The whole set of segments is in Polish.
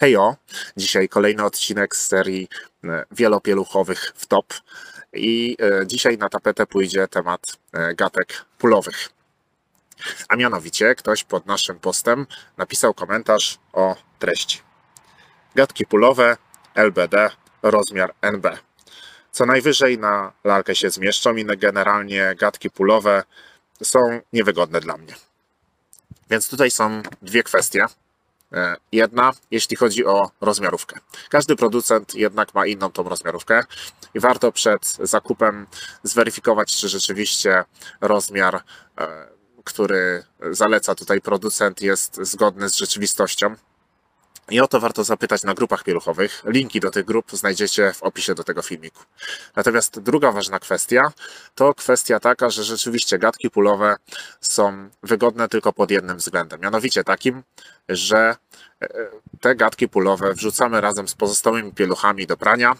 Hejo, dzisiaj kolejny odcinek z serii e, wielopieluchowych w top i e, dzisiaj na tapetę pójdzie temat e, gatek pulowych. A mianowicie ktoś pod naszym postem napisał komentarz o treści. Gatki pulowe, LBD, rozmiar NB. Co najwyżej na lalkę się zmieszczą i generalnie gatki pulowe są niewygodne dla mnie. Więc tutaj są dwie kwestie. E, Jedna, jeśli chodzi o rozmiarówkę. Każdy producent jednak ma inną tą rozmiarówkę i warto przed zakupem zweryfikować, czy rzeczywiście rozmiar, e, który zaleca tutaj producent, jest zgodny z rzeczywistością. I o to warto zapytać na grupach pieluchowych. Linki do tych grup znajdziecie w opisie do tego filmiku. Natomiast druga ważna kwestia to kwestia taka, że rzeczywiście gatki pulowe są wygodne tylko pod jednym względem. Mianowicie takim, że e, te gatki pulowe wrzucamy razem z pozostałymi pieluchami do prania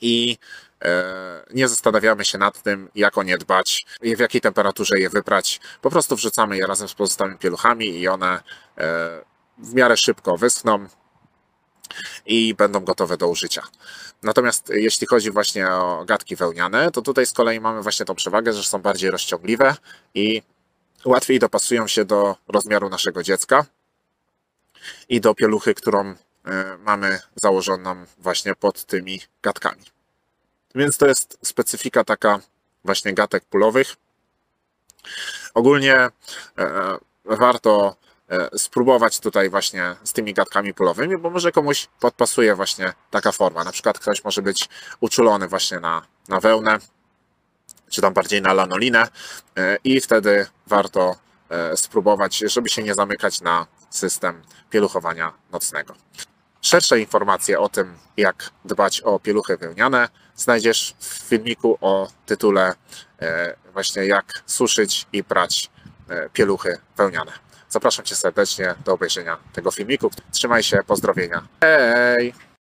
i e, nie zastanawiamy się nad tym, jak o nie dbać, w jakiej temperaturze je wyprać. Po prostu wrzucamy je razem z pozostałymi pieluchami i one e, w miarę szybko wyschną i będą gotowe do użycia. Natomiast jeśli chodzi właśnie o gatki wełniane, to tutaj z kolei mamy właśnie tą przewagę, że są bardziej rozciągliwe i łatwiej dopasują się do rozmiaru naszego dziecka i do pieluchy, którą e, mamy założoną właśnie pod tymi gatkami. Więc to jest specyfika taka właśnie gatek pulowych. Ogólnie e, warto spróbować tutaj właśnie z tymi gatkami pulowymi, bo może komuś podpasuje właśnie taka forma. Na przykład ktoś może być uczulony właśnie na, na wełnę, czy tam bardziej na lanolinę e, i wtedy warto e, spróbować, żeby się nie zamykać na system pieluchowania nocnego. Szersze informacje o tym, jak dbać o pieluchy wełniane, znajdziesz w filmiku o tytule e, właśnie jak suszyć i prać e, pieluchy wełniane. Zapraszam Cię serdecznie do obejrzenia tego filmiku. Trzymaj się, pozdrowienia. Hej!